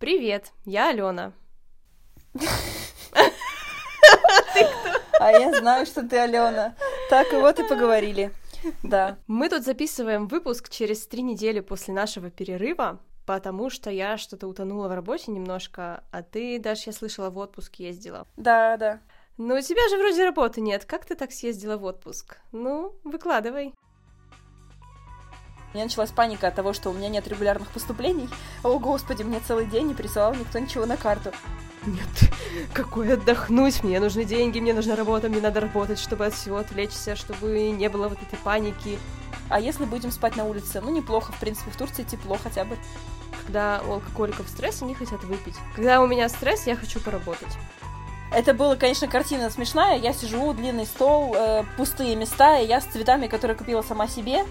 Привет, я Алена. А я знаю, что ты Алена. Так, и вот и поговорили. Да. Мы тут записываем выпуск через три недели после нашего перерыва, потому что я что-то утонула в работе немножко, а ты, даже я слышала, в отпуск ездила. Да, да. Ну, у тебя же вроде работы нет. Как ты так съездила в отпуск? Ну, выкладывай. У меня началась паника от того, что у меня нет регулярных поступлений. О, господи, мне целый день не присылал никто ничего на карту. Нет, какой отдохнуть, мне нужны деньги, мне нужна работа, мне надо работать, чтобы от всего отвлечься, чтобы не было вот этой паники. А если будем спать на улице? Ну, неплохо, в принципе, в Турции тепло хотя бы. Когда у алкоголиков стресс, они хотят выпить. Когда у меня стресс, я хочу поработать. Это была, конечно, картина смешная. Я сижу, длинный стол, э, пустые места, и я с цветами, которые купила сама себе.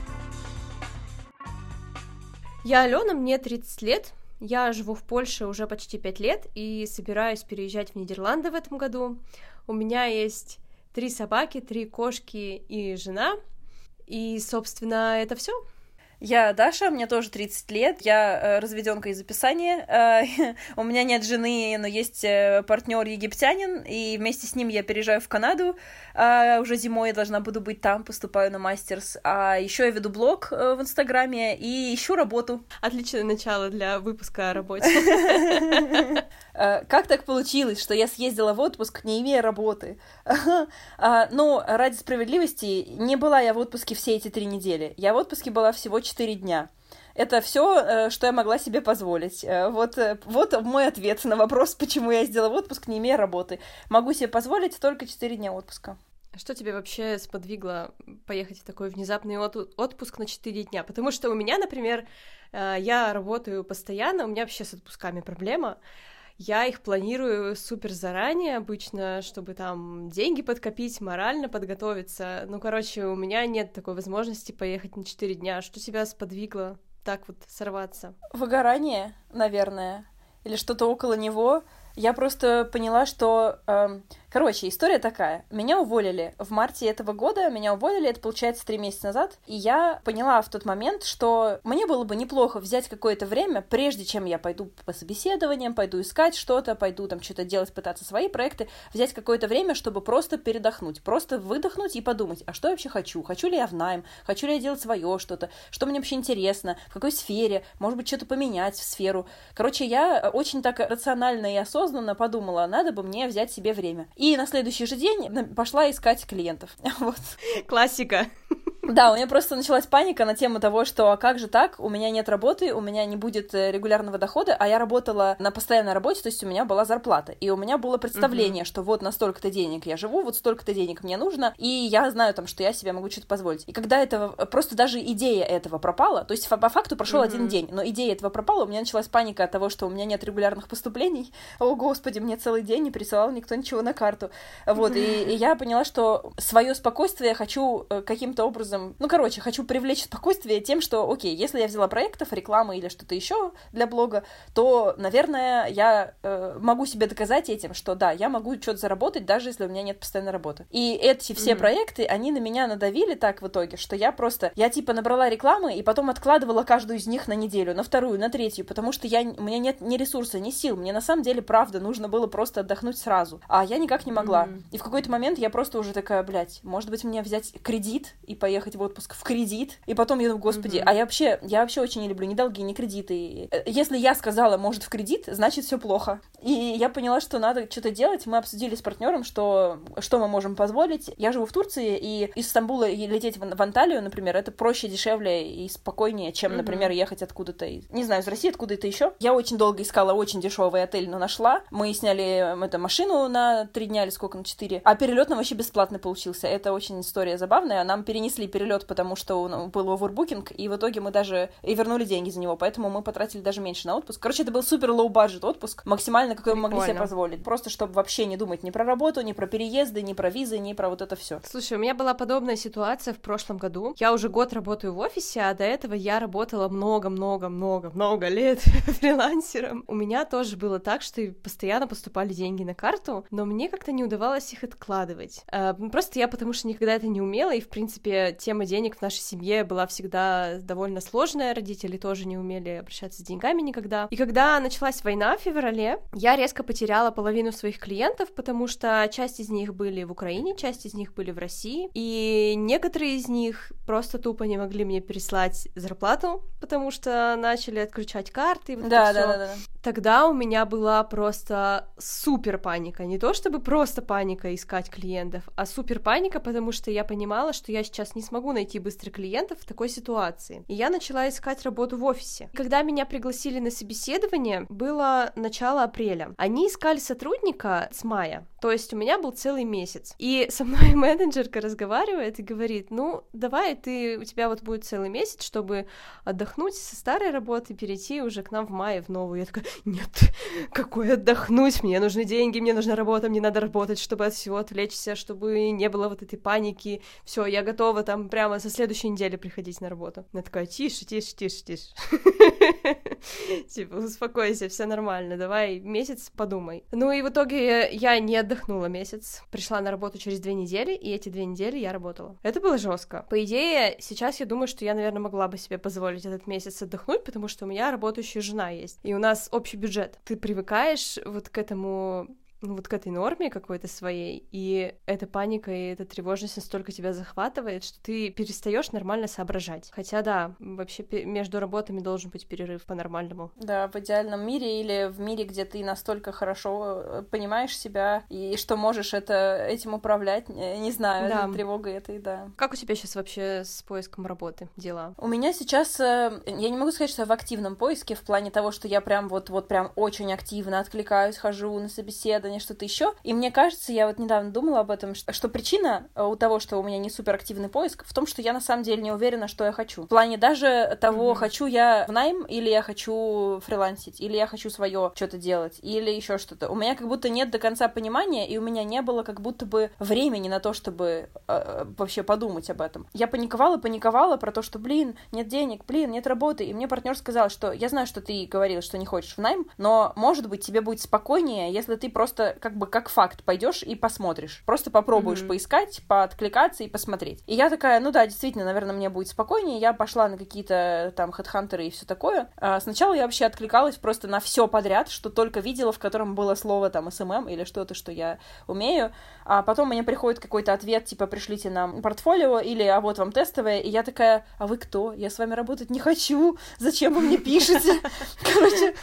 Я Алена, мне 30 лет. Я живу в Польше уже почти 5 лет и собираюсь переезжать в Нидерланды в этом году. У меня есть три собаки, три кошки и жена. И, собственно, это все. Я Даша, мне тоже 30 лет, я э, разведенка из описания. Э, у меня нет жены, но есть э, партнер египтянин, и вместе с ним я переезжаю в Канаду. Уже зимой я должна буду быть там, поступаю на мастерс. А еще я веду блог в Инстаграме и ищу работу. Отличное начало для выпуска о работе. Как так получилось, что я съездила в отпуск, не имея работы? А, ну, ради справедливости, не была я в отпуске все эти три недели. Я в отпуске была всего четыре дня. Это все, э, что я могла себе позволить. Э, вот, вот мой ответ на вопрос, почему я сделала отпуск, не имея работы. Могу себе позволить только четыре дня отпуска. Что тебе вообще сподвигло поехать в такой внезапный отпуск на 4 дня? Потому что у меня, например, я работаю постоянно, у меня вообще с отпусками проблема. Я их планирую супер заранее обычно, чтобы там деньги подкопить, морально подготовиться. Ну, короче, у меня нет такой возможности поехать на 4 дня. Что тебя сподвигло так вот сорваться? Выгорание, наверное, или что-то около него. Я просто поняла, что э, Короче, история такая. Меня уволили в марте этого года, меня уволили, это получается три месяца назад, и я поняла в тот момент, что мне было бы неплохо взять какое-то время, прежде чем я пойду по собеседованиям, пойду искать что-то, пойду там что-то делать, пытаться свои проекты, взять какое-то время, чтобы просто передохнуть, просто выдохнуть и подумать, а что я вообще хочу? Хочу ли я в найм? Хочу ли я делать свое что-то? Что мне вообще интересно? В какой сфере? Может быть, что-то поменять в сферу? Короче, я очень так рационально и осознанно подумала, надо бы мне взять себе время. И на следующий же день пошла искать клиентов. Вот. Классика. Да, у меня просто началась паника на тему того, что а как же так, у меня нет работы, у меня не будет э, регулярного дохода, а я работала на постоянной работе, то есть у меня была зарплата, и у меня было представление, uh-huh. что вот на столько-то денег я живу, вот столько-то денег мне нужно, и я знаю там, что я себе могу что-то позволить. И когда этого, просто даже идея этого пропала, то есть по факту прошел uh-huh. один день, но идея этого пропала, у меня началась паника от того, что у меня нет регулярных поступлений, о господи, мне целый день не присылал никто ничего на карту, вот, и, и я поняла, что свое спокойствие я хочу э, каким-то образом образом, ну, короче, хочу привлечь спокойствие тем, что, окей, если я взяла проектов, рекламы или что-то еще для блога, то, наверное, я э, могу себе доказать этим, что да, я могу что-то заработать, даже если у меня нет постоянной работы. И эти все mm-hmm. проекты, они на меня надавили так в итоге, что я просто, я типа набрала рекламы и потом откладывала каждую из них на неделю, на вторую, на третью, потому что я, у меня нет ни ресурса, ни сил, мне на самом деле, правда, нужно было просто отдохнуть сразу, а я никак не могла. Mm-hmm. И в какой-то момент я просто уже такая, блядь, может быть, мне взять кредит и поехать поехать в отпуск в кредит, и потом я думаю, господи, mm-hmm. а я вообще, я вообще очень не люблю ни долги, ни кредиты. Э, если я сказала, может, в кредит, значит, все плохо. И я поняла, что надо что-то делать. Мы обсудили с партнером, что, что мы можем позволить. Я живу в Турции, и из Стамбула лететь в, в Анталию, например, это проще, дешевле и спокойнее, чем, mm-hmm. например, ехать откуда-то, не знаю, из России, откуда-то еще. Я очень долго искала очень дешевый отель, но нашла. Мы сняли это, машину на три дня или сколько, на четыре. А перелет нам вообще бесплатный получился. Это очень история забавная. Нам перенесли перелет, потому что он был овербукинг, и в итоге мы даже и вернули деньги за него, поэтому мы потратили даже меньше на отпуск. Короче, это был супер лоу-баджет отпуск, максимально, какой мы могли себе позволить. Просто чтобы вообще не думать ни про работу, ни про переезды, ни про визы, ни про вот это все. Слушай, у меня была подобная ситуация в прошлом году. Я уже год работаю в офисе, а до этого я работала много-много-много-много лет фрилансером. У меня тоже было так, что постоянно поступали деньги на карту, но мне как-то не удавалось их откладывать. Э, просто я потому что никогда это не умела, и, в принципе, тема денег в нашей семье была всегда довольно сложная, родители тоже не умели обращаться с деньгами никогда. И когда началась война в феврале, я резко потеряла половину своих клиентов, потому что часть из них были в Украине, часть из них были в России, и некоторые из них просто тупо не могли мне переслать зарплату, потому что начали отключать карты. Вот да, да, да, да. Тогда у меня была просто супер паника. Не то чтобы просто паника искать клиентов, а супер паника, потому что я понимала, что я сейчас не смогу найти быстро клиентов в такой ситуации. И я начала искать работу в офисе. Когда меня пригласили на собеседование, было начало апреля. Они искали сотрудника с мая, то есть у меня был целый месяц. И со мной менеджерка разговаривает и говорит, ну, давай ты, у тебя вот будет целый месяц, чтобы отдохнуть со старой работы, перейти уже к нам в мае в новую. Я такая, нет, какой отдохнуть, мне нужны деньги, мне нужна работа, мне надо работать, чтобы от всего отвлечься, чтобы не было вот этой паники. Все, я готова там прямо со следующей недели приходить на работу. Она такая, тише, тише, тише, тише. Типа, успокойся, все нормально, давай месяц подумай. Ну и в итоге я не отдохнула месяц, пришла на работу через две недели, и эти две недели я работала. Это было жестко. По идее, сейчас я думаю, что я, наверное, могла бы себе позволить этот месяц отдохнуть, потому что у меня работающая жена есть, и у нас общий бюджет. Ты привыкаешь вот к этому ну, вот к этой норме какой-то своей, и эта паника и эта тревожность настолько тебя захватывает, что ты перестаешь нормально соображать. Хотя да, вообще между работами должен быть перерыв по-нормальному. Да, в идеальном мире или в мире, где ты настолько хорошо э, понимаешь себя и что можешь это этим управлять, не знаю, да. тревога этой, да. Как у тебя сейчас вообще с поиском работы дела? У меня сейчас, э, я не могу сказать, что я в активном поиске в плане того, что я прям вот вот прям очень активно откликаюсь, хожу на собеседование исследование, что-то еще. И мне кажется, я вот недавно думала об этом, что, что причина э, у того, что у меня не суперактивный поиск, в том, что я на самом деле не уверена, что я хочу. В плане даже того, mm-hmm. хочу я в найм, или я хочу фрилансить, или я хочу свое что-то делать, или еще что-то. У меня как будто нет до конца понимания, и у меня не было как будто бы времени на то, чтобы э, вообще подумать об этом. Я паниковала, паниковала про то, что, блин, нет денег, блин, нет работы. И мне партнер сказал, что я знаю, что ты говорил, что не хочешь в найм, но, может быть, тебе будет спокойнее, если ты просто просто как бы как факт пойдешь и посмотришь. Просто попробуешь mm-hmm. поискать, пооткликаться и посмотреть. И я такая, ну да, действительно, наверное, мне будет спокойнее. Я пошла на какие-то там хедхантеры и все такое. А сначала я вообще откликалась просто на все подряд, что только видела, в котором было слово там СММ или что-то, что я умею. А потом мне приходит какой-то ответ, типа, пришлите нам портфолио или а вот вам тестовое. И я такая, а вы кто? Я с вами работать не хочу. Зачем вы мне пишете? Короче,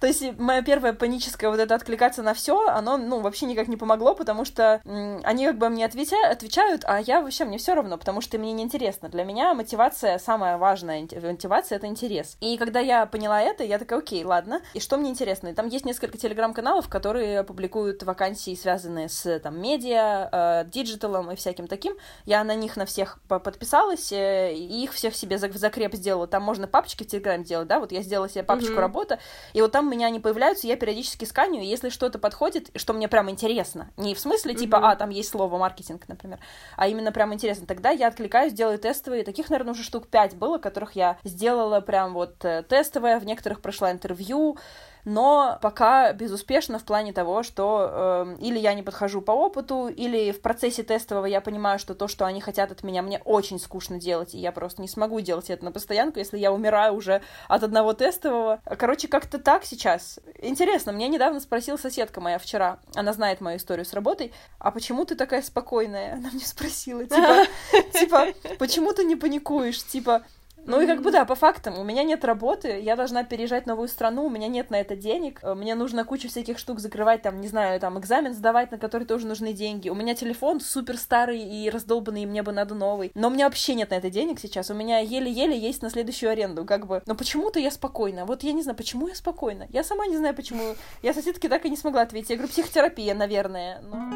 то есть моя первая паническая вот это откликаться на все, оно, ну, вообще никак не помогло, потому что м, они как бы мне отвечают, отвечают, а я вообще, мне все равно, потому что мне неинтересно. Для меня мотивация, самая важная мотивация — это интерес. И когда я поняла это, я такая, окей, ладно, и что мне интересно? И там есть несколько телеграм-каналов, которые публикуют вакансии, связанные с, там, медиа, э, диджиталом и всяким таким. Я на них на всех подписалась, э, и их всех себе в закреп сделала. Там можно папочки в Телеграме делать, да, вот я сделала себе папочку mm-hmm. работа, и вот там у меня они появляются, я периодически сканю, и если что-то подходит, будет, что мне прям интересно. Не в смысле, типа, mm-hmm. а, там есть слово маркетинг, например, а именно прям интересно. Тогда я откликаюсь, делаю тестовые. Таких, наверное, уже штук пять было, которых я сделала прям вот э, тестовое, в некоторых прошла интервью, но пока безуспешно в плане того, что э, или я не подхожу по опыту, или в процессе тестового я понимаю, что то, что они хотят от меня, мне очень скучно делать, и я просто не смогу делать это на постоянку, если я умираю уже от одного тестового. Короче, как-то так сейчас. Интересно, мне недавно спросила соседка моя вчера, она знает мою историю с работой, а почему ты такая спокойная? Она мне спросила, типа, типа, почему ты не паникуешь? Типа, ну и как бы да, по фактам, у меня нет работы, я должна переезжать в новую страну, у меня нет на это денег, э, мне нужно кучу всяких штук закрывать, там, не знаю, там, экзамен сдавать, на который тоже нужны деньги. У меня телефон супер старый и раздолбанный, и мне бы надо новый. Но у меня вообще нет на это денег сейчас, у меня еле-еле есть на следующую аренду, как бы. Но почему-то я спокойна. Вот я не знаю, почему я спокойна. Я сама не знаю, почему. Я соседке так и не смогла ответить. Я говорю, психотерапия, наверное. Но...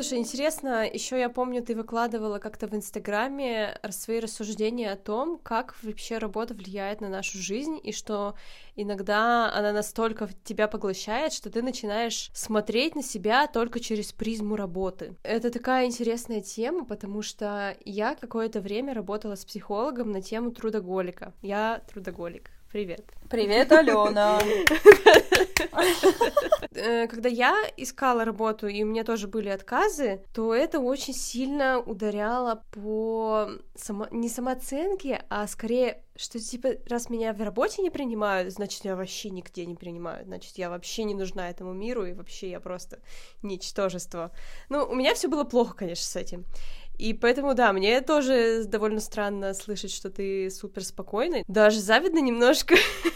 Слушай, интересно, еще я помню, ты выкладывала как-то в Инстаграме свои рассуждения о том, как вообще работа влияет на нашу жизнь, и что иногда она настолько тебя поглощает, что ты начинаешь смотреть на себя только через призму работы. Это такая интересная тема, потому что я какое-то время работала с психологом на тему трудоголика. Я трудоголик. Привет. Привет, Алена. э, когда я искала работу, и у меня тоже были отказы, то это очень сильно ударяло по само... не самооценке, а скорее что типа, раз меня в работе не принимают, значит, я вообще нигде не принимают, значит, я вообще не нужна этому миру, и вообще я просто ничтожество. Ну, у меня все было плохо, конечно, с этим. И поэтому, да, мне тоже довольно странно слышать, что ты супер спокойный. Даже завидно немножко,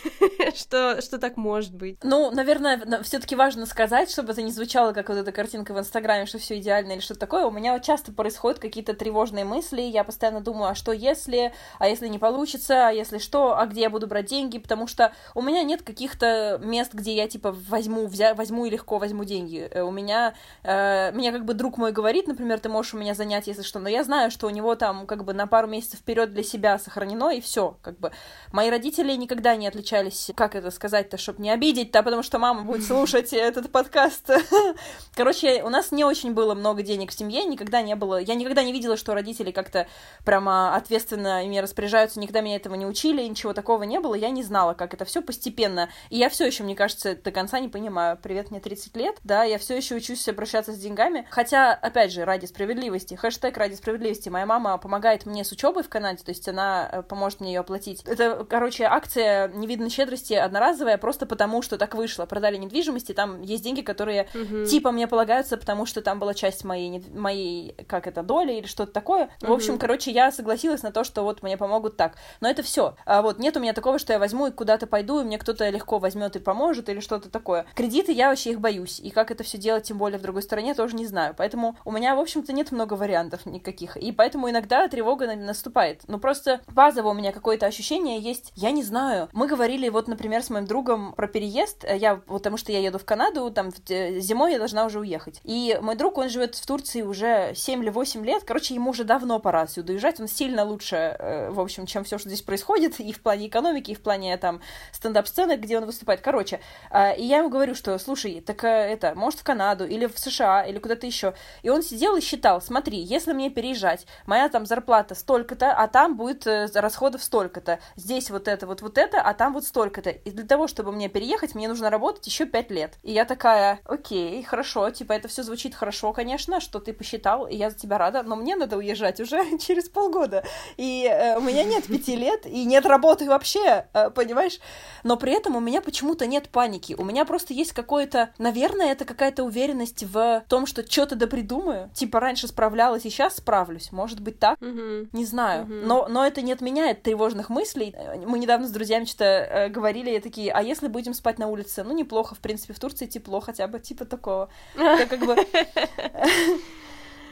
что, что так может быть. Ну, наверное, все таки важно сказать, чтобы это не звучало, как вот эта картинка в Инстаграме, что все идеально или что-то такое. У меня часто происходят какие-то тревожные мысли, я постоянно думаю, а что если, а если не получится, а если что, а где я буду брать деньги, потому что у меня нет каких-то мест, где я, типа, возьму, взя... возьму и легко возьму деньги. Э, у меня, э, меня как бы друг мой говорит, например, ты можешь у меня занять, если что что, но я знаю, что у него там как бы на пару месяцев вперед для себя сохранено, и все, как бы. Мои родители никогда не отличались, как это сказать-то, чтобы не обидеть, да, потому что мама будет слушать этот подкаст. Короче, у нас не очень было много денег в семье, никогда не было, я никогда не видела, что родители как-то прямо ответственно ими распоряжаются, никогда меня этого не учили, ничего такого не было, я не знала, как это все постепенно, и я все еще, мне кажется, до конца не понимаю. Привет, мне 30 лет, да, я все еще учусь обращаться с деньгами, хотя, опять же, ради справедливости, хэштег ради справедливости, моя мама помогает мне с учебой в Канаде, то есть она э, поможет мне ее оплатить. Это, короче, акция невиданной щедрости одноразовая, просто потому что так вышло. Продали недвижимости, там есть деньги, которые угу. типа мне полагаются, потому что там была часть моей, моей как это, доли или что-то такое. Угу. В общем, короче, я согласилась на то, что вот мне помогут так. Но это все. А вот нет у меня такого, что я возьму и куда-то пойду, и мне кто-то легко возьмет и поможет, или что-то такое. Кредиты, я вообще их боюсь. И как это все делать, тем более в другой стране, тоже не знаю. Поэтому у меня, в общем-то, нет много вариантов никаких. И поэтому иногда тревога наступает. Но просто базово у меня какое-то ощущение есть, я не знаю. Мы говорили вот, например, с моим другом про переезд. Я, потому что я еду в Канаду, там зимой я должна уже уехать. И мой друг, он живет в Турции уже 7 или 8 лет. Короче, ему уже давно пора отсюда уезжать. Он сильно лучше, э, в общем, чем все, что здесь происходит, и в плане экономики, и в плане там стендап-сцены, где он выступает. Короче, э, и я ему говорю, что, слушай, так э, это, может, в Канаду, или в США, или куда-то еще. И он сидел и считал, смотри, если мне переезжать моя там зарплата столько-то, а там будет э, расходов столько-то. Здесь вот это, вот вот это, а там вот столько-то. И для того, чтобы мне переехать, мне нужно работать еще пять лет. И я такая, окей, хорошо, типа это все звучит хорошо, конечно, что ты посчитал, и я за тебя рада, но мне надо уезжать уже через полгода. И э, у меня нет пяти лет, и нет работы вообще, э, понимаешь? Но при этом у меня почему-то нет паники. У меня просто есть какое-то, наверное, это какая-то уверенность в том, что что-то да придумаю. Типа раньше справлялась, и сейчас справлюсь справлюсь. Может быть так? Угу. Не знаю. Угу. Но, но это не отменяет тревожных мыслей. Мы недавно с друзьями что-то э, говорили, такие, а если будем спать на улице? Ну, неплохо, в принципе, в Турции тепло хотя бы, типа такого. Это как бы...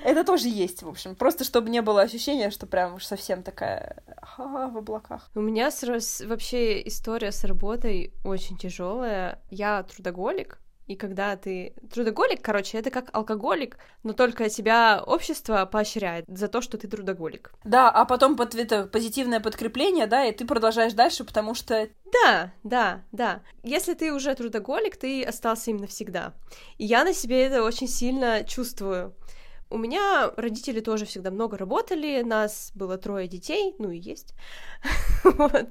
Это тоже есть, в общем. Просто чтобы не было ощущения, что прям уж совсем такая в облаках. У меня вообще история с работой очень тяжелая. Я трудоголик, и когда ты трудоголик, короче, это как алкоголик, но только тебя общество поощряет за то, что ты трудоголик. Да, а потом под это позитивное подкрепление, да, и ты продолжаешь дальше, потому что... Да, да, да. Если ты уже трудоголик, ты остался им навсегда. И я на себе это очень сильно чувствую. У меня родители тоже всегда много работали, нас было трое детей, ну и есть. вот.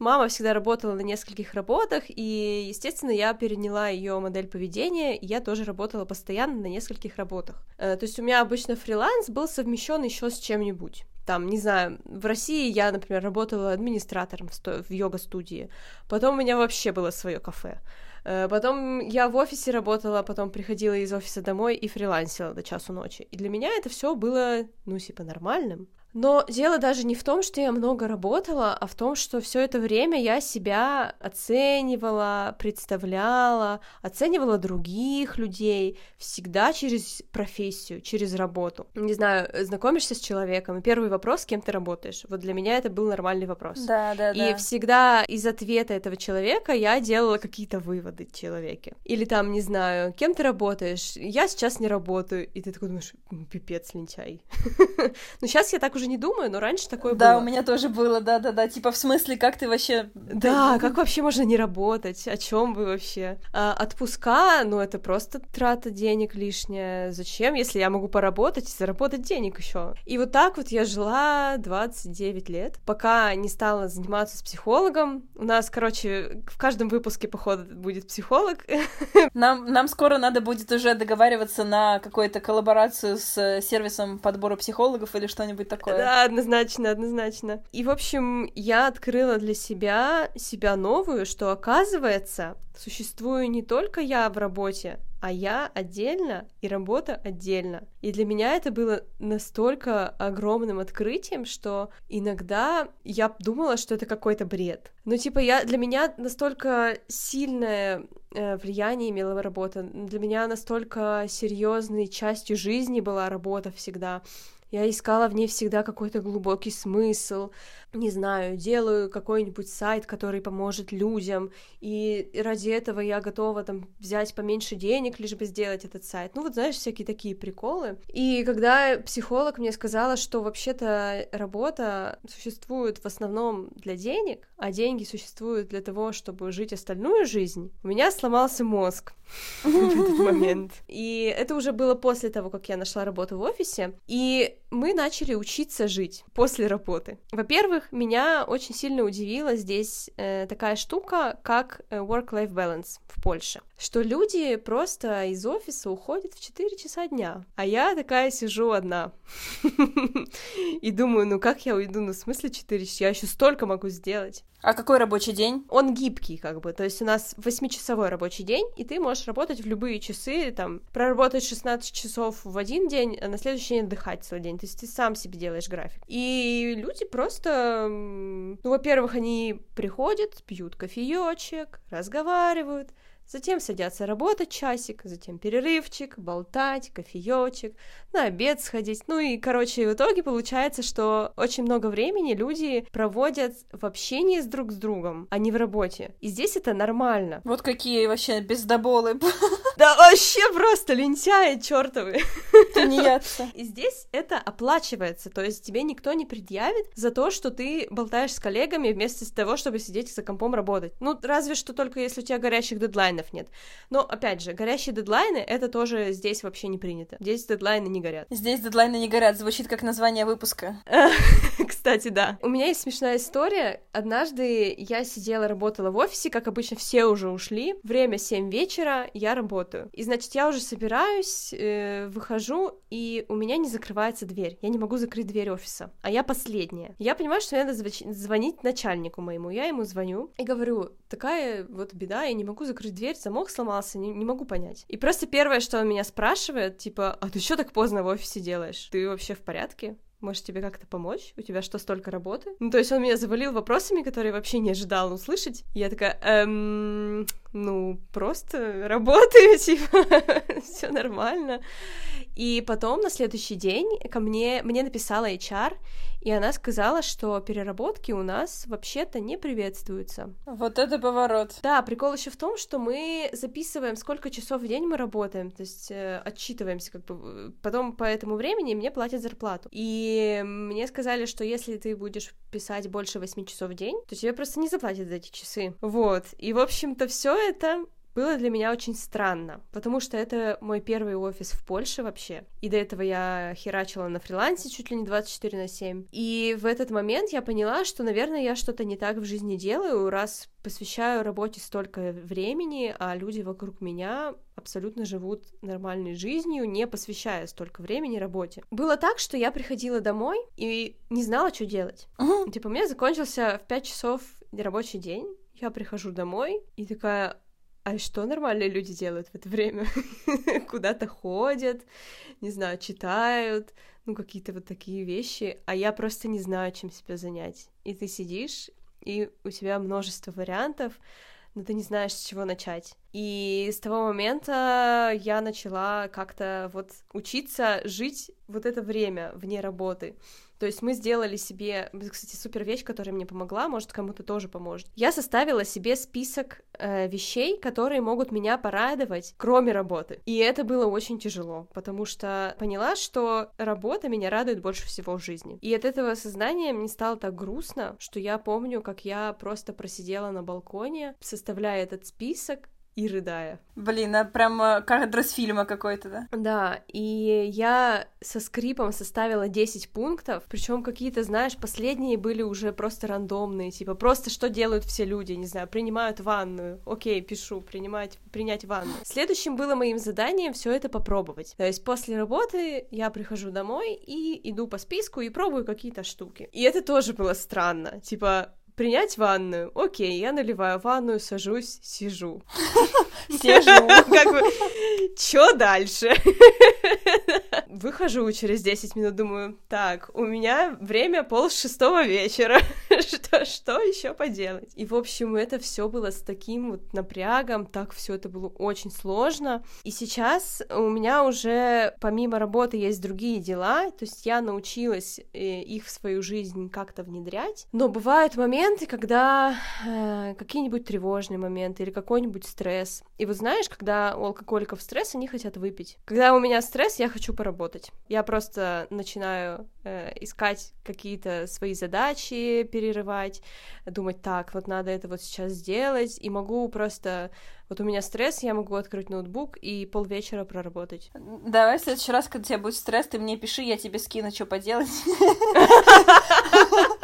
Мама всегда работала на нескольких работах, и, естественно, я переняла ее модель поведения, и я тоже работала постоянно на нескольких работах. Э, то есть у меня обычно фриланс был совмещен еще с чем-нибудь там, не знаю, в России я, например, работала администратором в, йога-студии, потом у меня вообще было свое кафе. Э, потом я в офисе работала, потом приходила из офиса домой и фрилансила до часу ночи. И для меня это все было, ну, типа, нормальным. Но дело даже не в том, что я много работала, а в том, что все это время я себя оценивала, представляла, оценивала других людей, всегда через профессию, через работу. Не знаю, знакомишься с человеком, и первый вопрос, с кем ты работаешь. Вот для меня это был нормальный вопрос. Да, да, и да. И всегда из ответа этого человека я делала какие-то выводы человеке. Или там, не знаю, кем ты работаешь? Я сейчас не работаю. И ты такой думаешь, пипец, лентяй. Но сейчас я так уже уже не думаю, но раньше такое да, было. Да, у меня тоже было, да-да-да. Типа, в смысле, как ты вообще... Да, как вообще можно не работать? О чем вы вообще? А, отпуска, ну, это просто трата денег лишняя. Зачем, если я могу поработать и заработать денег еще? И вот так вот я жила 29 лет, пока не стала заниматься с психологом. У нас, короче, в каждом выпуске, походу, будет психолог. Нам, нам скоро надо будет уже договариваться на какую-то коллаборацию с сервисом подбора психологов или что-нибудь такое. Да, однозначно, однозначно. И, в общем, я открыла для себя себя новую, что, оказывается, существую не только я в работе, а я отдельно и работа отдельно. И для меня это было настолько огромным открытием, что иногда я думала, что это какой-то бред. Ну, типа, я для меня настолько сильное э, влияние имела работа, для меня настолько серьезной частью жизни была работа всегда. Я искала в ней всегда какой-то глубокий смысл, не знаю, делаю какой-нибудь сайт, который поможет людям, и ради этого я готова там взять поменьше денег, лишь бы сделать этот сайт. Ну вот знаешь, всякие такие приколы. И когда психолог мне сказала, что вообще-то работа существует в основном для денег, а деньги существуют для того, чтобы жить остальную жизнь, у меня сломался мозг в этот момент. И это уже было после того, как я нашла работу в офисе, и мы начали учиться жить после работы. Во-первых, меня очень сильно удивила здесь э, такая штука, как э, work-life balance в Польше. Что люди просто из офиса уходят в 4 часа дня, а я такая сижу одна. И думаю, ну как я уйду? Ну в смысле 4 часа? Я еще столько могу сделать. А какой рабочий день? Он гибкий, как бы. То есть у нас восьмичасовой рабочий день, и ты можешь работать в любые часы, там, проработать 16 часов в один день, а на следующий день отдыхать целый день. То есть ты сам себе делаешь график. И люди просто, ну, во-первых, они приходят, пьют кофеечек, разговаривают, Затем садятся работать часик, затем перерывчик, болтать, кофеечек, на обед сходить. Ну и, короче, в итоге получается, что очень много времени люди проводят в общении с друг с другом, а не в работе. И здесь это нормально. Вот какие вообще бездоболы. Да вообще просто лентяи чертовы. Тунеядцы. И здесь это оплачивается, то есть тебе никто не предъявит за то, что ты болтаешь с коллегами вместо того, чтобы сидеть за компом работать. Ну, разве что только если у тебя горящих дедлайнов нет. Но, опять же, горящие дедлайны, это тоже здесь вообще не принято. Здесь дедлайны не горят. Здесь дедлайны не горят, звучит как название выпуска. Кстати, да. У меня есть смешная история. Однажды я сидела, работала в офисе, как обычно, все уже ушли. Время 7 вечера, я работаю. И, значит, я уже собираюсь, э, выхожу, и у меня не закрывается дверь. Я не могу закрыть дверь офиса. А я последняя. Я понимаю, что мне надо звонить начальнику моему. Я ему звоню и говорю, такая вот беда, я не могу закрыть дверь, замок сломался, не, не могу понять. И просто первое, что он меня спрашивает, типа, а ты что так поздно в офисе делаешь? Ты вообще в порядке? Может, тебе как-то помочь? У тебя что, столько работы? Ну, то есть он меня завалил вопросами, которые вообще не ожидал услышать. Я такая, эм, ну, просто работаю, типа, все нормально. И потом на следующий день ко мне, мне написала HR, и она сказала, что переработки у нас вообще-то не приветствуются. Вот это поворот. Да, прикол еще в том, что мы записываем, сколько часов в день мы работаем, то есть э, отчитываемся, как бы, потом по этому времени мне платят зарплату. И мне сказали, что если ты будешь писать больше 8 часов в день, то тебе просто не заплатят за эти часы. Вот. И, в общем-то, все это было для меня очень странно, потому что это мой первый офис в Польше вообще. И до этого я херачила на фрилансе чуть ли не 24 на 7. И в этот момент я поняла, что, наверное, я что-то не так в жизни делаю, раз посвящаю работе столько времени, а люди вокруг меня абсолютно живут нормальной жизнью, не посвящая столько времени работе. Было так, что я приходила домой и не знала, что делать. Uh-huh. Типа, у меня закончился в 5 часов рабочий день, я прихожу домой и такая, а что нормальные люди делают в это время? Куда-то ходят, не знаю, читают, ну, какие-то вот такие вещи, а я просто не знаю, чем себя занять. И ты сидишь, и у тебя множество вариантов, но ты не знаешь, с чего начать. И с того момента я начала как-то вот учиться жить вот это время вне работы. То есть мы сделали себе, кстати, супер вещь, которая мне помогла, может, кому-то тоже поможет. Я составила себе список э, вещей, которые могут меня порадовать, кроме работы. И это было очень тяжело, потому что поняла, что работа меня радует больше всего в жизни. И от этого сознания мне стало так грустно, что я помню, как я просто просидела на балконе, составляя этот список, и рыдая. Блин, а прям э, кадр с фильма какой-то, да? Да, и я со скрипом составила 10 пунктов, причем какие-то, знаешь, последние были уже просто рандомные, типа просто что делают все люди, не знаю, принимают ванную, окей, пишу, принимать, принять ванну. Следующим было моим заданием все это попробовать. То есть после работы я прихожу домой и иду по списку и пробую какие-то штуки. И это тоже было странно, типа принять ванную. Окей, я наливаю ванную, сажусь, сижу. Сижу. Как бы, чё дальше? Выхожу через 10 минут, думаю, так, у меня время пол шестого вечера. что, что еще поделать? И, в общем, это все было с таким вот напрягом, так все это было очень сложно. И сейчас у меня уже помимо работы есть другие дела, то есть я научилась э, их в свою жизнь как-то внедрять. Но бывают моменты, когда э, какие-нибудь тревожные моменты или какой-нибудь стресс. И вот знаешь, когда у алкоголиков стресс, они хотят выпить. Когда у меня стресс, я хочу поработать. Я просто начинаю искать какие-то свои задачи, перерывать, думать, так, вот надо это вот сейчас сделать, и могу просто... Вот у меня стресс, я могу открыть ноутбук и полвечера проработать. Давай в следующий раз, когда у тебя будет стресс, ты мне пиши, я тебе скину, что поделать.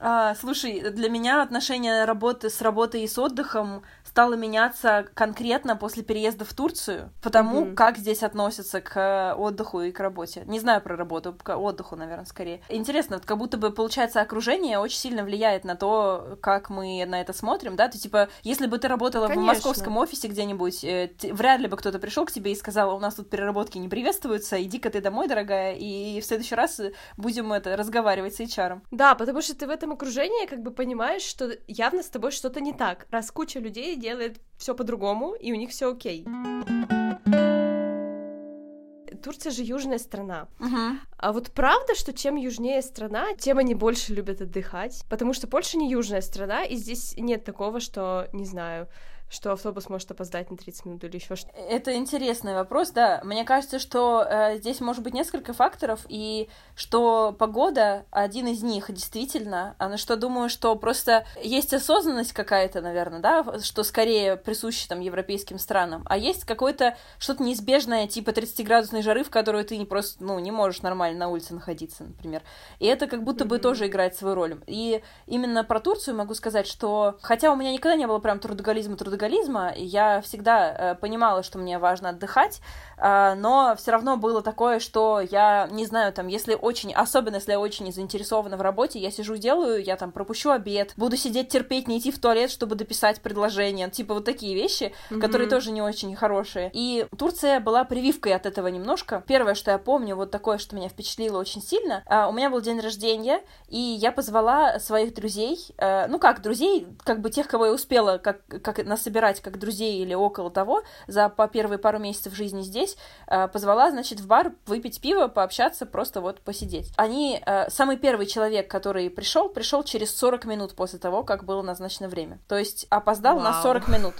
А, слушай, для меня отношение работы с работой и с отдыхом стало меняться конкретно после переезда в Турцию, потому mm-hmm. как здесь относятся к э, отдыху и к работе. Не знаю про работу, к отдыху, наверное, скорее. Интересно, как будто бы, получается, окружение очень сильно влияет на то, как мы на это смотрим, да? Ты, типа, если бы ты работала Конечно. в московском офисе где-нибудь, э, вряд ли бы кто-то пришел к тебе и сказал, у нас тут переработки не приветствуются, иди-ка ты домой, дорогая, и в следующий раз будем это разговаривать с HR. Да, потому что ты в этом окружении как бы понимаешь, что явно с тобой что-то не так, раз куча людей делает все по-другому, и у них все окей. Турция же южная страна. Uh-huh. А вот правда, что чем южнее страна, тем они больше любят отдыхать? Потому что Польша не южная страна, и здесь нет такого, что, не знаю, что автобус может опоздать на 30 минут или еще что-то? Это интересный вопрос, да. Мне кажется, что э, здесь может быть несколько факторов, и что погода один из них, действительно. А на что думаю, что просто есть осознанность какая-то, наверное, да, что скорее присуща там европейским странам, а есть какое-то что-то неизбежное, типа 30-градусной жары, в которую ты не просто, ну, не можешь нормально на улице находиться, например. И это как будто mm-hmm. бы тоже играет свою роль. И именно про Турцию могу сказать, что хотя у меня никогда не было прям трудоголизма, трудоголизма, трудоголизма, я всегда э, понимала, что мне важно отдыхать, э, но все равно было такое, что я, не знаю, там, если очень, особенно если я очень заинтересована в работе, я сижу, делаю, я там пропущу обед, буду сидеть терпеть, не идти в туалет, чтобы дописать предложение, типа вот такие вещи, mm-hmm. которые тоже не очень хорошие. И Турция была прививкой от этого немножко. Первое, что я помню, вот такое, что меня впечатлило очень сильно, э, у меня был день рождения, и я позвала своих друзей, э, ну как, друзей, как бы тех, кого я успела, как, как нас собирать как друзей или около того за по первые пару месяцев жизни здесь, э, позвала, значит, в бар выпить пиво, пообщаться, просто вот посидеть. Они, э, самый первый человек, который пришел, пришел через 40 минут после того, как было назначено время. То есть опоздал Вау. на 40 минут.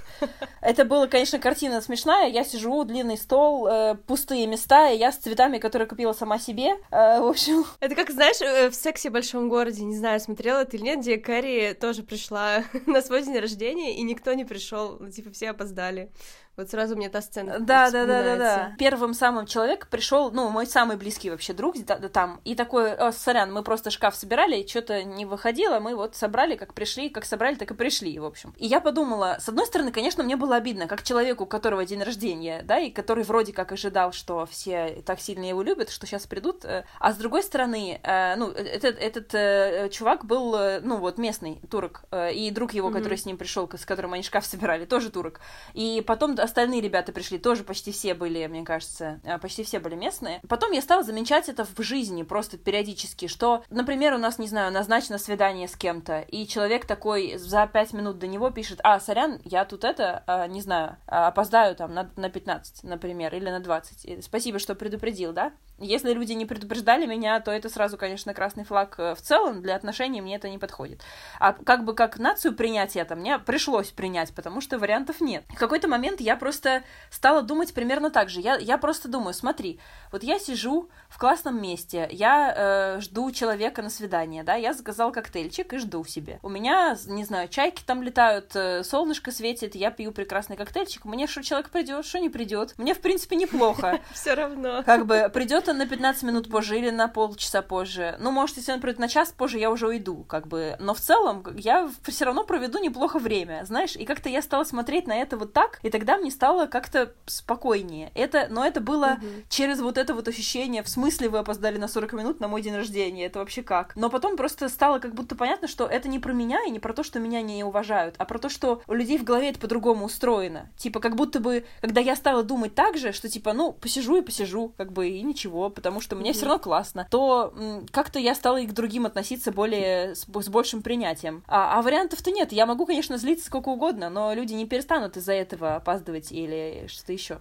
Это было, конечно, картина смешная. Я сижу, длинный стол, э, пустые места, и я с цветами, которые купила сама себе. В общем... Это как, знаешь, в «Сексе в большом городе», не знаю, смотрела ты или нет, где Кэрри тоже пришла на свой день рождения, и никто не пришел пришел, ну, типа, все опоздали. Вот сразу мне та сцена Да, да, да, да, да. Первым самым человек пришел, ну, мой самый близкий вообще друг там, и такой, о, сорян, мы просто шкаф собирали, что-то не выходило, мы вот собрали, как пришли, как собрали, так и пришли, в общем. И я подумала, с одной стороны, конечно, мне было обидно, как человеку, у которого день рождения, да, и который вроде как ожидал, что все так сильно его любят, что сейчас придут, э, а с другой стороны, э, ну, этот, этот э, чувак был, ну, вот местный турок, и друг его, mm-hmm. который с ним пришел, с которым они шкаф собирали, тоже турок. И потом остальные ребята пришли, тоже почти все были, мне кажется, э, почти все были местные. Потом я стала замечать это в жизни просто периодически, что, например, у нас, не знаю, назначено свидание с кем-то, и человек такой за пять минут до него пишет, а, сорян, я тут это, а, не знаю, а, опоздаю там на, на 15, например, или на 20. Спасибо, что предупредил, да? Если люди не предупреждали меня, то это сразу, конечно, красный флаг э, в целом. Для отношений мне это не подходит. А как бы как нацию принять это, мне пришлось принять, потому что вариантов нет. В какой-то момент я просто стала думать примерно так же. Я, я просто думаю, смотри, вот я сижу в классном месте, я э, жду человека на свидание, да, я заказал коктейльчик и жду себе. У меня, не знаю, чайки там летают, э, солнышко светит, я пью прекрасный коктейльчик, мне что человек придет, что не придет. Мне, в принципе, неплохо. Все равно. Как бы придет он на 15 минут позже или на полчаса позже. Ну, может, если он придет на час позже, я уже уйду, как бы. Но в целом я все равно проведу неплохо время, знаешь, и как-то я стала смотреть на это вот так, и тогда мне стало как-то спокойнее. Это, но это было через вот это вот ощущение, в смысле вы опоздали на 40 минут на мой день рождения, это вообще как? Но потом просто стало как будто понятно, что это не про меня и не про то, что меня не уважают, а про то, что у людей в голове это по-другому устроено. Типа, как будто бы, когда я стала думать так же, что типа, ну, посижу и посижу, как бы, и ничего, потому что мне mm-hmm. все равно классно, то как-то я стала и к другим относиться более, с, с большим принятием. А, а вариантов-то нет. Я могу, конечно, злиться сколько угодно, но люди не перестанут из-за этого опаздывать или что-то еще.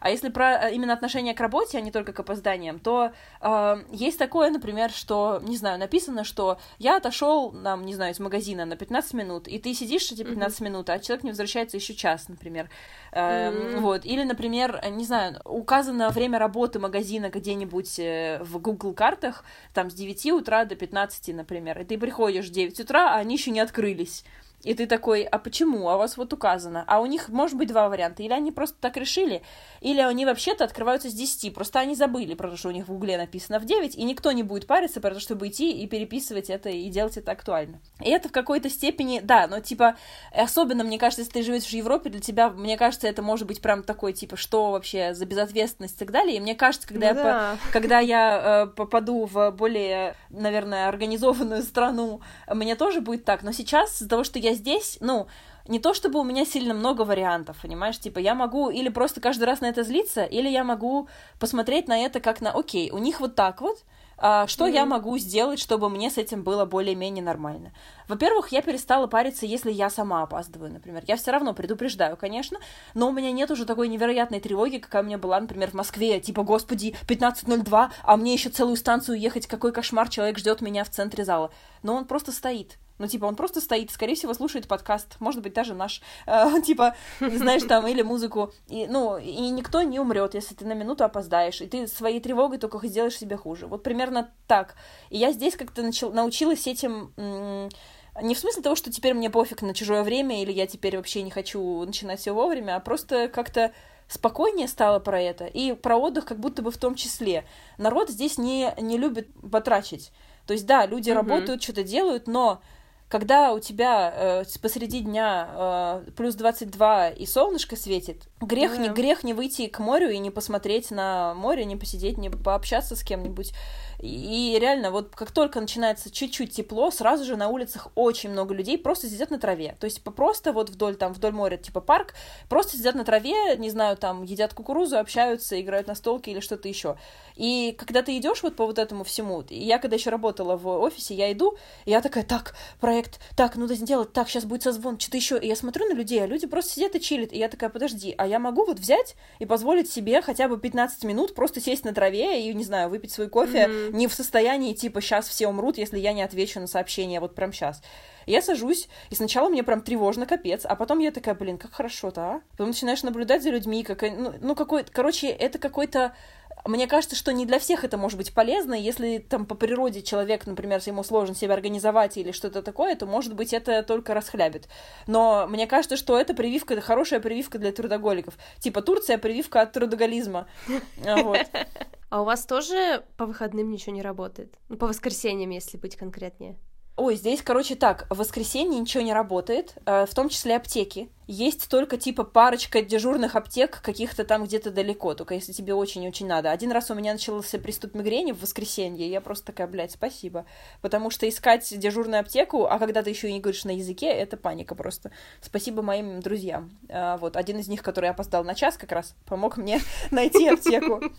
А если про э, именно отношение к работе, а не только к опозданиям, то э, есть такое, например, что, не знаю, написано, что я отошел, нам, не знаю, из магазина на 15 минут, и ты сидишь эти 15 mm-hmm. минут, а человек не возвращается еще час, например. Э, mm-hmm. Вот. Или, например, не знаю, указано время работы магазина где-нибудь э, в Google картах, там с 9 утра до 15, например, и ты приходишь в 9 утра, а они еще не открылись. И ты такой, а почему? А у вас вот указано. А у них может быть два варианта. Или они просто так решили, или они вообще-то открываются с 10. Просто они забыли, потому что у них в угле написано в 9, и никто не будет париться про то, чтобы идти и переписывать это и делать это актуально. И это в какой-то степени, да, но типа, особенно, мне кажется, если ты живешь в Европе, для тебя, мне кажется, это может быть прям такой, типа, что вообще за безответственность и так далее. И мне кажется, когда, ну, я, да. по, когда я э, попаду в более, наверное, организованную страну, мне тоже будет так. Но сейчас, из-за того, что я здесь, ну, не то чтобы у меня сильно много вариантов, понимаешь, типа я могу или просто каждый раз на это злиться, или я могу посмотреть на это как на, окей, у них вот так вот, а, что mm-hmm. я могу сделать, чтобы мне с этим было более-менее нормально? Во-первых, я перестала париться, если я сама опаздываю, например. Я все равно предупреждаю, конечно, но у меня нет уже такой невероятной тревоги, какая у меня была, например, в Москве. Типа, господи, 15.02, а мне еще целую станцию ехать, какой кошмар, человек ждет меня в центре зала. Но он просто стоит. Ну, типа, он просто стоит, скорее всего, слушает подкаст, может быть, даже наш, э, типа, знаешь, там, или музыку. И, ну, и никто не умрет, если ты на минуту опоздаешь, и ты своей тревогой только сделаешь себе хуже. Вот примерно так. И я здесь как-то начал, научилась этим... не в смысле того, что теперь мне пофиг на чужое время, или я теперь вообще не хочу начинать все вовремя, а просто как-то спокойнее стало про это, и про отдых как будто бы в том числе. Народ здесь не, не любит потрачить. То есть, да, люди mm-hmm. работают, что-то делают, но когда у тебя э, посреди дня э, плюс 22 и солнышко светит, грех, yeah. не, грех не выйти к морю и не посмотреть на море, не посидеть, не пообщаться с кем-нибудь. И реально, вот как только начинается чуть-чуть тепло, сразу же на улицах очень много людей просто сидят на траве. То есть просто вот вдоль там, вдоль моря, типа парк, просто сидят на траве, не знаю, там, едят кукурузу, общаются, играют на столке или что-то еще. И когда ты идешь вот по вот этому всему, я когда еще работала в офисе, я иду, я такая, так, проект, так, ну нужно сделать, так, сейчас будет созвон, что-то еще. И я смотрю на людей, а люди просто сидят и чилят. И я такая, подожди, а я могу вот взять и позволить себе хотя бы 15 минут просто сесть на траве и, не знаю, выпить свой кофе, mm-hmm не в состоянии, типа, сейчас все умрут, если я не отвечу на сообщение вот прям сейчас. Я сажусь, и сначала мне прям тревожно, капец, а потом я такая, блин, как хорошо-то, а? Потом начинаешь наблюдать за людьми, как, ну, ну какой, короче, это какой-то мне кажется, что не для всех это может быть полезно. Если там по природе человек, например, ему сложно себя организовать или что-то такое, то, может быть, это только расхлябит. Но мне кажется, что это прививка, это хорошая прививка для трудоголиков. Типа Турция прививка от трудоголизма. Вот. А у вас тоже по выходным ничего не работает? Ну, по воскресеньям, если быть конкретнее. Ой, здесь, короче, так, в воскресенье ничего не работает, э, в том числе аптеки есть только типа парочка дежурных аптек каких-то там где-то далеко, только если тебе очень-очень надо. Один раз у меня начался приступ мигрени в воскресенье, и я просто такая, блядь, спасибо. Потому что искать дежурную аптеку, а когда ты еще и не говоришь на языке, это паника просто. Спасибо моим друзьям. А, вот, один из них, который опоздал на час как раз, помог мне найти аптеку.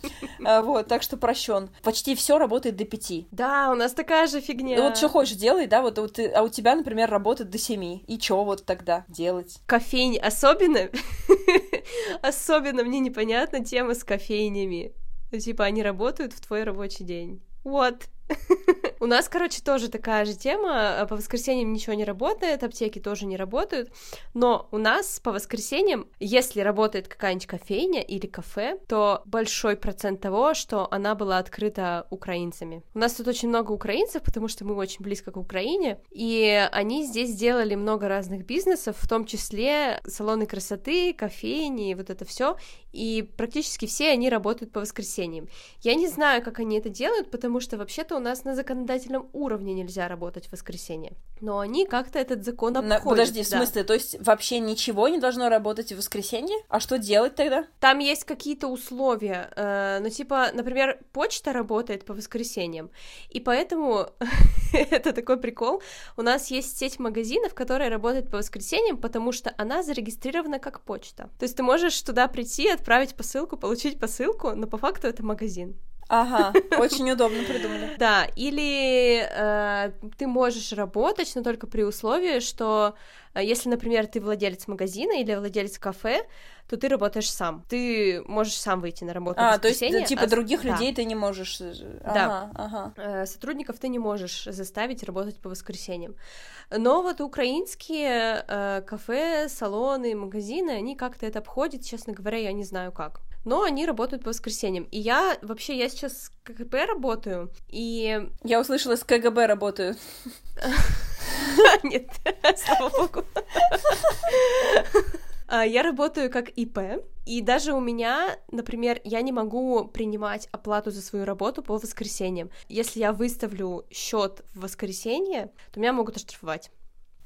А, вот, так что прощен. Почти все работает до пяти. Да, у нас такая же фигня. Вот что хочешь делай, да, вот, вот а у тебя, например, работает до семи. И что вот тогда делать? Кофе кофейни. Особенно, особенно мне непонятна тема с кофейнями. Типа они работают в твой рабочий день. Вот. У нас, короче, тоже такая же тема. По воскресеньям ничего не работает, аптеки тоже не работают. Но у нас по воскресеньям, если работает какая-нибудь кофейня или кафе, то большой процент того, что она была открыта украинцами. У нас тут очень много украинцев, потому что мы очень близко к Украине, и они здесь сделали много разных бизнесов, в том числе салоны красоты, кофейни, вот это все. И практически все они работают по воскресеньям. Я не знаю, как они это делают, потому что вообще-то у нас на законодательном уровне нельзя работать в воскресенье. Но они как-то этот закон обходят. Подожди, в смысле, то есть вообще ничего не должно работать в воскресенье? А что делать тогда? Там есть какие-то условия. Э, ну, типа, например, почта работает по воскресеньям, и поэтому это такой прикол. У нас есть сеть магазинов, которая работает по воскресеньям, потому что она зарегистрирована как почта. То есть ты можешь туда прийти, отправить посылку, получить посылку, но по факту это магазин. Ага, очень удобно придумали. Да, или э, ты можешь работать, но только при условии, что э, если, например, ты владелец магазина или владелец кафе, то ты работаешь сам. Ты можешь сам выйти на работу. А, то есть, типа, а, других да. людей ты не можешь. Э, ага, да. Ага. Э, сотрудников ты не можешь заставить работать по воскресеньям. Но вот украинские э, кафе, салоны, магазины, они как-то это обходят, честно говоря, я не знаю как но они работают по воскресеньям. И я вообще, я сейчас с КГБ работаю, и... Я услышала, с КГБ работаю. Нет, слава богу. А, я работаю как ИП, и даже у меня, например, я не могу принимать оплату за свою работу по воскресеньям. Если я выставлю счет в воскресенье, то меня могут оштрафовать.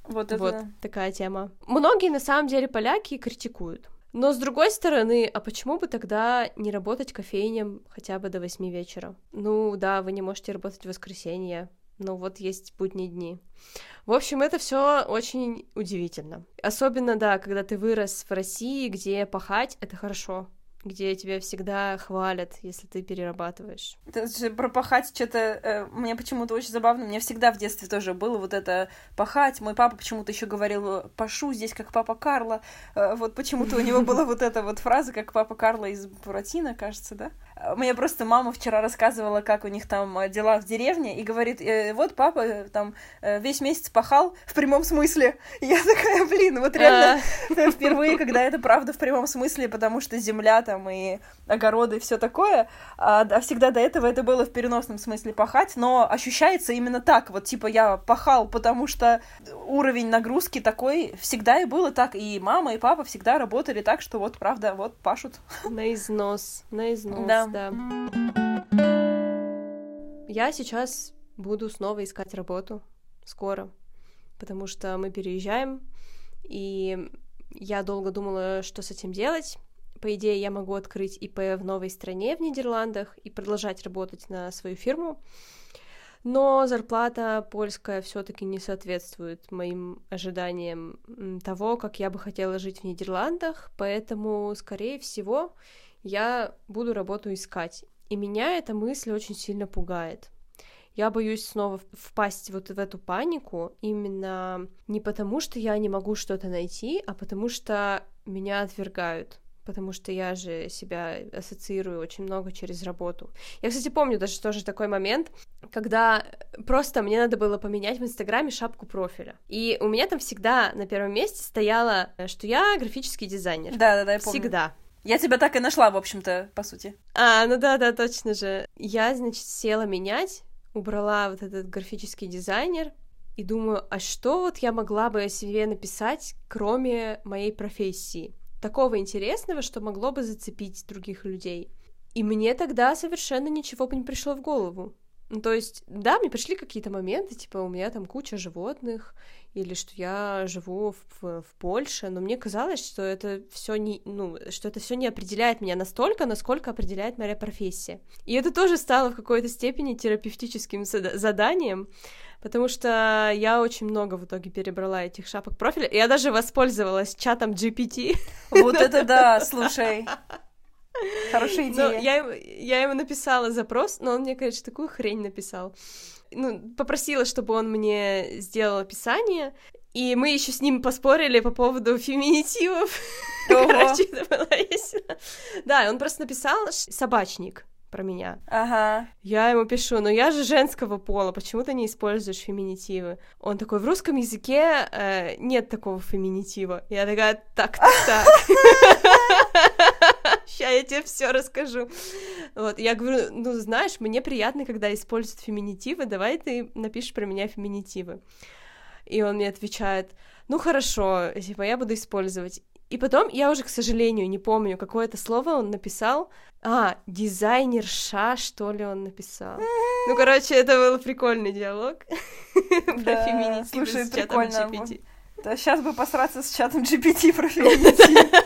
Вот это. Вот такая тема. Многие на самом деле поляки критикуют. Но с другой стороны, а почему бы тогда не работать кофейням хотя бы до восьми вечера? Ну да, вы не можете работать в воскресенье, но вот есть будние дни. В общем, это все очень удивительно. Особенно, да, когда ты вырос в России, где пахать — это хорошо где тебя всегда хвалят, если ты перерабатываешь. Это же про пахать что-то... Э, мне почему-то очень забавно. Мне всегда в детстве тоже было вот это пахать. Мой папа почему-то еще говорил «пашу здесь, как папа Карла». Э, вот почему-то у него была вот эта вот фраза, как папа Карла из Буратино, кажется, да? Мне просто мама вчера рассказывала, как у них там э, дела в деревне, и говорит, э, вот папа э, там весь месяц пахал в прямом смысле. И я такая, блин, вот реально а. впервые, когда это правда в прямом смысле, потому что земля там и огороды и все такое, а, а всегда до этого это было в переносном смысле пахать, но ощущается именно так, вот типа я пахал, потому что уровень нагрузки такой всегда и было так, и мама, и папа всегда работали так, что вот правда, вот пашут. На износ, на износ. Да, да. Я сейчас буду снова искать работу. Скоро, потому что мы переезжаем, и я долго думала, что с этим делать. По идее, я могу открыть ИП в новой стране в Нидерландах и продолжать работать на свою фирму, но зарплата польская все-таки не соответствует моим ожиданиям того, как я бы хотела жить в Нидерландах, поэтому, скорее всего, я буду работу искать. И меня эта мысль очень сильно пугает. Я боюсь снова впасть вот в эту панику именно не потому, что я не могу что-то найти, а потому что меня отвергают потому что я же себя ассоциирую очень много через работу. Я, кстати, помню даже тоже такой момент, когда просто мне надо было поменять в Инстаграме шапку профиля. И у меня там всегда на первом месте стояло, что я графический дизайнер. Да-да-да, я помню. Всегда. Я тебя так и нашла, в общем-то, по сути. А, ну да, да, точно же. Я, значит, села менять, убрала вот этот графический дизайнер, и думаю, а что вот я могла бы о себе написать, кроме моей профессии? Такого интересного, что могло бы зацепить других людей. И мне тогда совершенно ничего не пришло в голову. Ну, то есть, да, мне пришли какие-то моменты, типа, у меня там куча животных, или что я живу в, в, в Польше, но мне казалось, что это все не, ну, что это все не определяет меня настолько, насколько определяет моя профессия. И это тоже стало в какой-то степени терапевтическим заданием, потому что я очень много в итоге перебрала этих шапок профиля. Я даже воспользовалась чатом GPT. Вот это да, слушай. Хорошая идея. Но я, я ему написала запрос, но он мне, конечно, такую хрень написал. Ну, попросила, чтобы он мне сделал описание, и мы еще с ним поспорили по поводу феминитивов. Короче, это было весело. Да, он просто написал собачник про меня. Ага. Я ему пишу, ну я же женского пола, почему ты не используешь феминитивы? Он такой, в русском языке э, нет такого феминитива. Я такая, так, так, так. Сейчас я тебе все расскажу. Вот, я говорю, ну, знаешь, мне приятно, когда используют феминитивы, давай ты напишешь про меня феминитивы. И он мне отвечает, ну, хорошо, типа, я буду использовать. И потом я уже, к сожалению, не помню, какое это слово он написал. А, дизайнерша, что ли, он написал. Ну, короче, это был прикольный диалог про феминитивы слушай, с чатом. GPT. Да, сейчас бы посраться с чатом GPT про феминитив.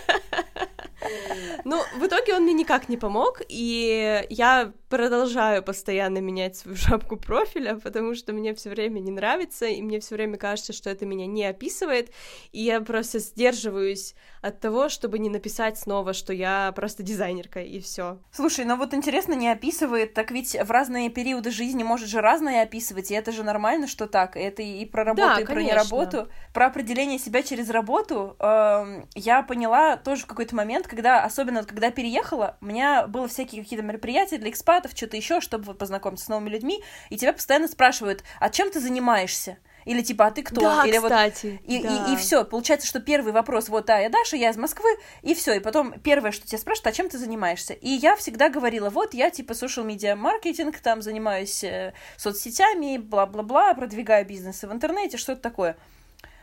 Ну, в итоге он мне никак не помог, и я продолжаю постоянно менять свою шапку профиля, потому что мне все время не нравится, и мне все время кажется, что это меня не описывает, и я просто сдерживаюсь от того, чтобы не написать снова, что я просто дизайнерка, и все. Слушай, ну вот интересно, не описывает, так ведь в разные периоды жизни может же разное описывать, и это же нормально, что так. Это и про работу, Да, и про конечно. неработу. Про определение себя через работу эм, я поняла тоже в какой-то момент, когда, особенно вот когда переехала, у меня было всякие какие-то мероприятия для экспатов, что-то еще, чтобы вот познакомиться с новыми людьми, и тебя постоянно спрашивают, а чем ты занимаешься? Или типа, а ты кто? Да, Или вот кстати, и, да. и, и все, получается, что первый вопрос, вот, да, я Даша, я из Москвы, и все, и потом первое, что тебя спрашивают, а чем ты занимаешься? И я всегда говорила, вот, я типа social media маркетинг, там занимаюсь э, соцсетями, бла-бла-бла, продвигаю бизнесы в интернете, что-то такое.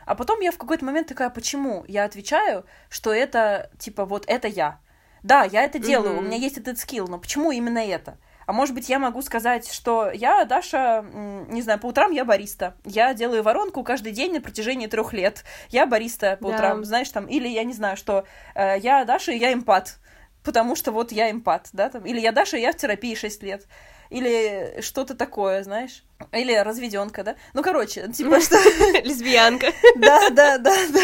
А потом я в какой-то момент такая, почему? Я отвечаю, что это, типа, вот это я. Да, я это делаю, Мгм. у меня есть этот скилл, но почему именно это? А может быть, я могу сказать, что я, Даша, не знаю, по утрам я бариста. Я делаю воронку каждый день на протяжении трех лет. Я бариста по Да. утрам, знаешь, там, или я не знаю, что э, я Даша, и я эмпат. Потому что вот я эмпат, да, там. Или я Даша, я в терапии 6 лет. Или что-то такое, знаешь. Или разведенка, да. Ну, короче, типа что... Лесбиянка. Да, да, да, да.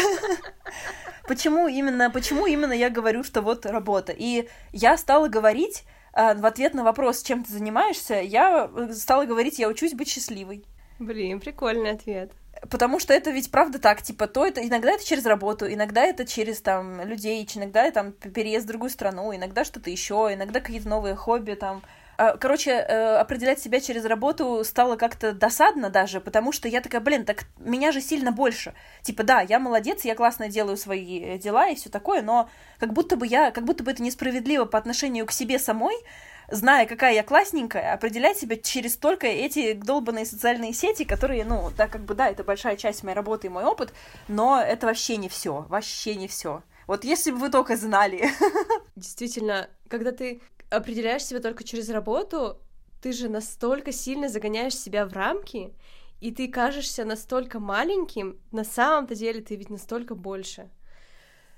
Почему именно, почему именно я говорю, что вот работа? И я стала говорить в ответ на вопрос, чем ты занимаешься, я э, стала говорить, я учусь быть счастливой. Блин, прикольный ответ. Потому что это ведь правда так, типа, то это иногда это через работу, иногда это через там людей, иногда там переезд в другую страну, иногда что-то еще, иногда какие-то новые хобби там. А, Короче, э, определять себя через работу стало как-то досадно даже, потому что я такая, блин, так меня же сильно больше. Типа, да, я молодец, я классно делаю свои э, дела и все такое, но как будто бы я, как будто бы это несправедливо по отношению к себе самой, зная, какая я классненькая, определять себя через только эти долбанные социальные сети, которые, ну, да, как бы, да, это большая часть моей работы и мой опыт, но это вообще не все, вообще не все. Вот если бы вы только знали. Действительно, когда ты определяешь себя только через работу, ты же настолько сильно загоняешь себя в рамки, и ты кажешься настолько маленьким, на самом-то деле ты ведь настолько больше.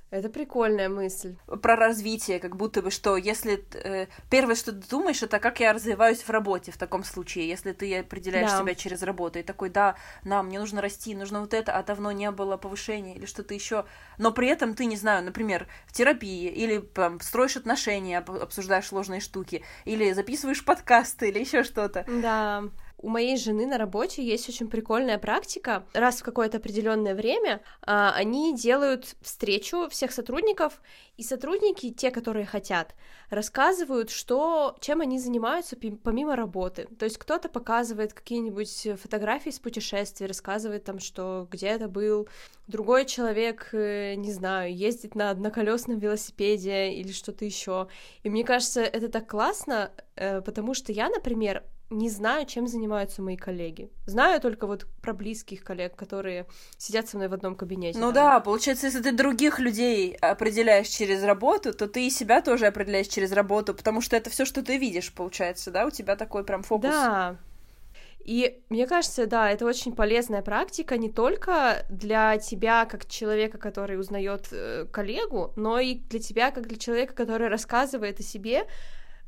Это прикольная мысль. про развитие, как будто бы что, если э, первое, что ты думаешь, это как я развиваюсь в работе в таком случае, если ты определяешь Да. себя через работу и такой, да, нам мне нужно расти, нужно вот это, а давно не было повышения или что-то еще, но при этом ты не знаю, например, в терапии или там, строишь отношения, об- обсуждаешь сложные штуки, или записываешь подкасты или еще что-то. Да. У моей жены на работе есть очень прикольная практика. Раз в какое-то определенное время а, они делают встречу всех сотрудников, и сотрудники, те, которые хотят, рассказывают, что, чем они занимаются помимо работы. То есть кто-то показывает какие-нибудь фотографии с путешествий, рассказывает там, что где это был. Другой человек, э, не знаю, ездит на одноколесном велосипеде или что-то еще. И мне кажется, это так классно, э, потому что я, например, не знаю, чем занимаются мои коллеги. Знаю только вот про близких коллег, которые сидят со мной в одном кабинете. Ну там. да, получается, если ты других людей определяешь через работу, то ты и себя тоже определяешь через работу, потому что это все, что ты видишь, получается, да, у тебя такой прям фокус. Да. И мне кажется, да, это очень полезная практика не только для тебя как человека, который узнает э, коллегу, но и для тебя как для человека, который рассказывает о себе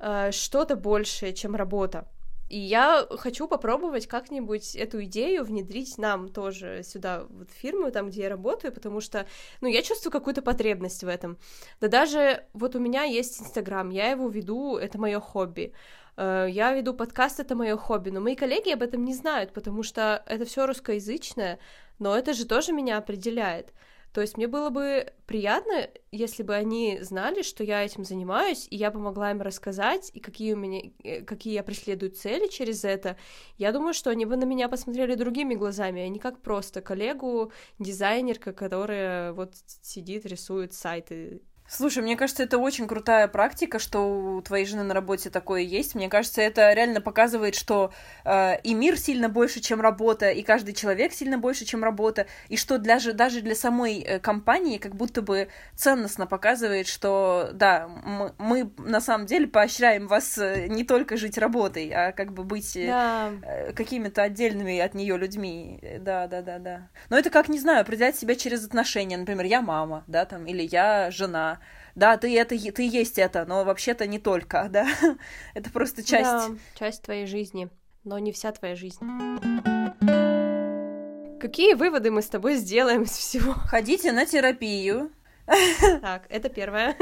э, что-то большее, чем работа. И я хочу попробовать как-нибудь эту идею внедрить нам тоже сюда, вот в фирму, там, где я работаю, потому что, ну, я чувствую какую-то потребность в этом. Да даже вот у меня есть Инстаграм, я его веду, это мое хобби. Э, Я веду подкаст, это мое хобби, но мои коллеги об этом не знают, потому что это все русскоязычное, но это же тоже меня определяет. То есть мне было бы приятно, если бы они знали, что я этим занимаюсь, и я помогла им рассказать, и какие у меня, э, какие я преследую цели через это. Я думаю, что они бы на меня посмотрели другими глазами, а не как просто коллегу, дизайнерка, которая вот сидит, рисует сайты Слушай, мне кажется, это очень крутая практика, что у твоей жены на работе такое есть. Мне кажется, это реально показывает, что э, и мир сильно больше, чем работа, и каждый человек сильно больше, чем работа, и что для, даже для самой э, компании как будто бы ценностно показывает, что да, мы, мы на самом деле поощряем вас э, не только жить работой, а как бы быть э, да. э, какими-то отдельными от нее людьми. Да, да, да, да. Но это как, не знаю, определять себя через отношения. Например, я мама, да, там, или я жена да, ты это, ты есть это, но вообще-то не только, да, это просто часть. Да, часть твоей жизни, но не вся твоя жизнь. Какие выводы мы с тобой сделаем из всего? Ходите на терапию. Так, это первое.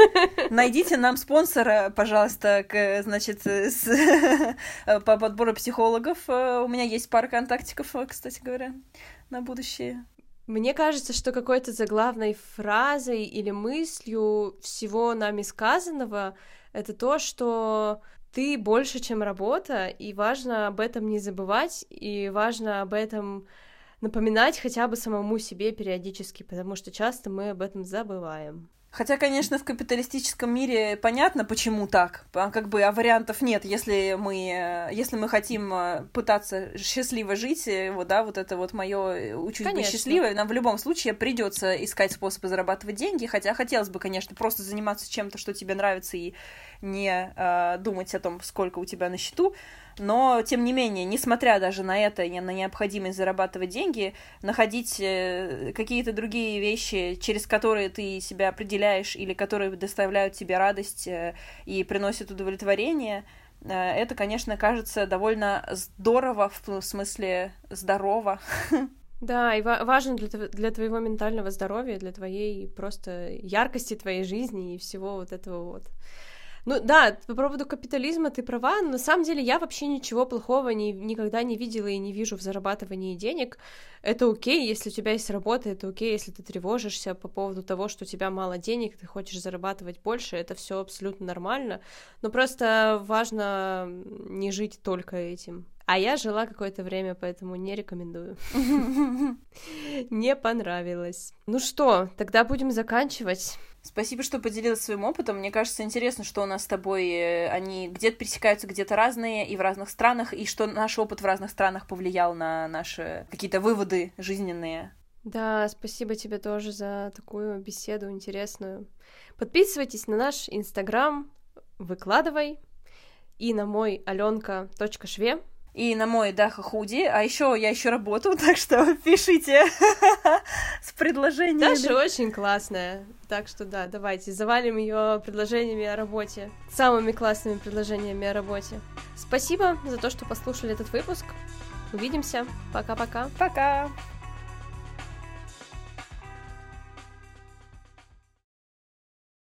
Найдите нам спонсора, пожалуйста, к, значит, с, по подбору психологов. У меня есть пара контактиков, кстати говоря, на будущее. Мне кажется, что какой-то заглавной фразой или мыслью всего нами сказанного это то, что ты больше, чем работа, и важно об этом не забывать, и важно об этом напоминать хотя бы самому себе периодически, потому что часто мы об этом забываем. Хотя, конечно, в капиталистическом мире понятно, почему так. А как бы, а вариантов нет, если мы, э, если мы хотим э, пытаться счастливо жить, э, вот, да, вот это вот мое учусь конечно. быть счастливой, нам в любом случае придется искать способы зарабатывать деньги, хотя хотелось бы, конечно, просто заниматься чем-то, что тебе нравится, и не э, думать о том, сколько у тебя на счету, но, тем не менее, несмотря даже на это, на необходимость зарабатывать деньги, находить э, какие-то другие вещи, через которые ты себя определяешь или которые доставляют тебе радость э, и приносят удовлетворение, э, это, конечно, кажется довольно здорово, в смысле здорово. Да, и важно для твоего ментального здоровья, для твоей просто яркости твоей жизни и всего вот этого вот. Ну да, по поводу капитализма ты права, но на самом деле я вообще ничего плохого ни, никогда не видела и не вижу в зарабатывании денег. Это окей, если у тебя есть работа, это окей, если ты тревожишься по поводу того, что у тебя мало денег, ты хочешь зарабатывать больше, это все абсолютно нормально. Но просто важно не жить только этим. А я жила какое-то время, поэтому не рекомендую. Не понравилось. Ну что, тогда будем заканчивать. Спасибо, что поделилась своим опытом. Мне кажется, интересно, что у нас с тобой э, они где-то пересекаются, где-то разные и в разных странах, и что наш опыт в разных странах повлиял на наши какие-то выводы жизненные. Да, спасибо тебе тоже за такую беседу интересную. Подписывайтесь на наш инстаграм, выкладывай, и на мой аленка.шве и на мой Даха Худи. А еще я еще работаю, так что пишите с предложениями. Даша очень классная. Так что да, давайте завалим ее предложениями о работе. Самыми классными предложениями о работе. Спасибо за то, что послушали этот выпуск. Увидимся. Пока-пока. Пока. -пока. Пока.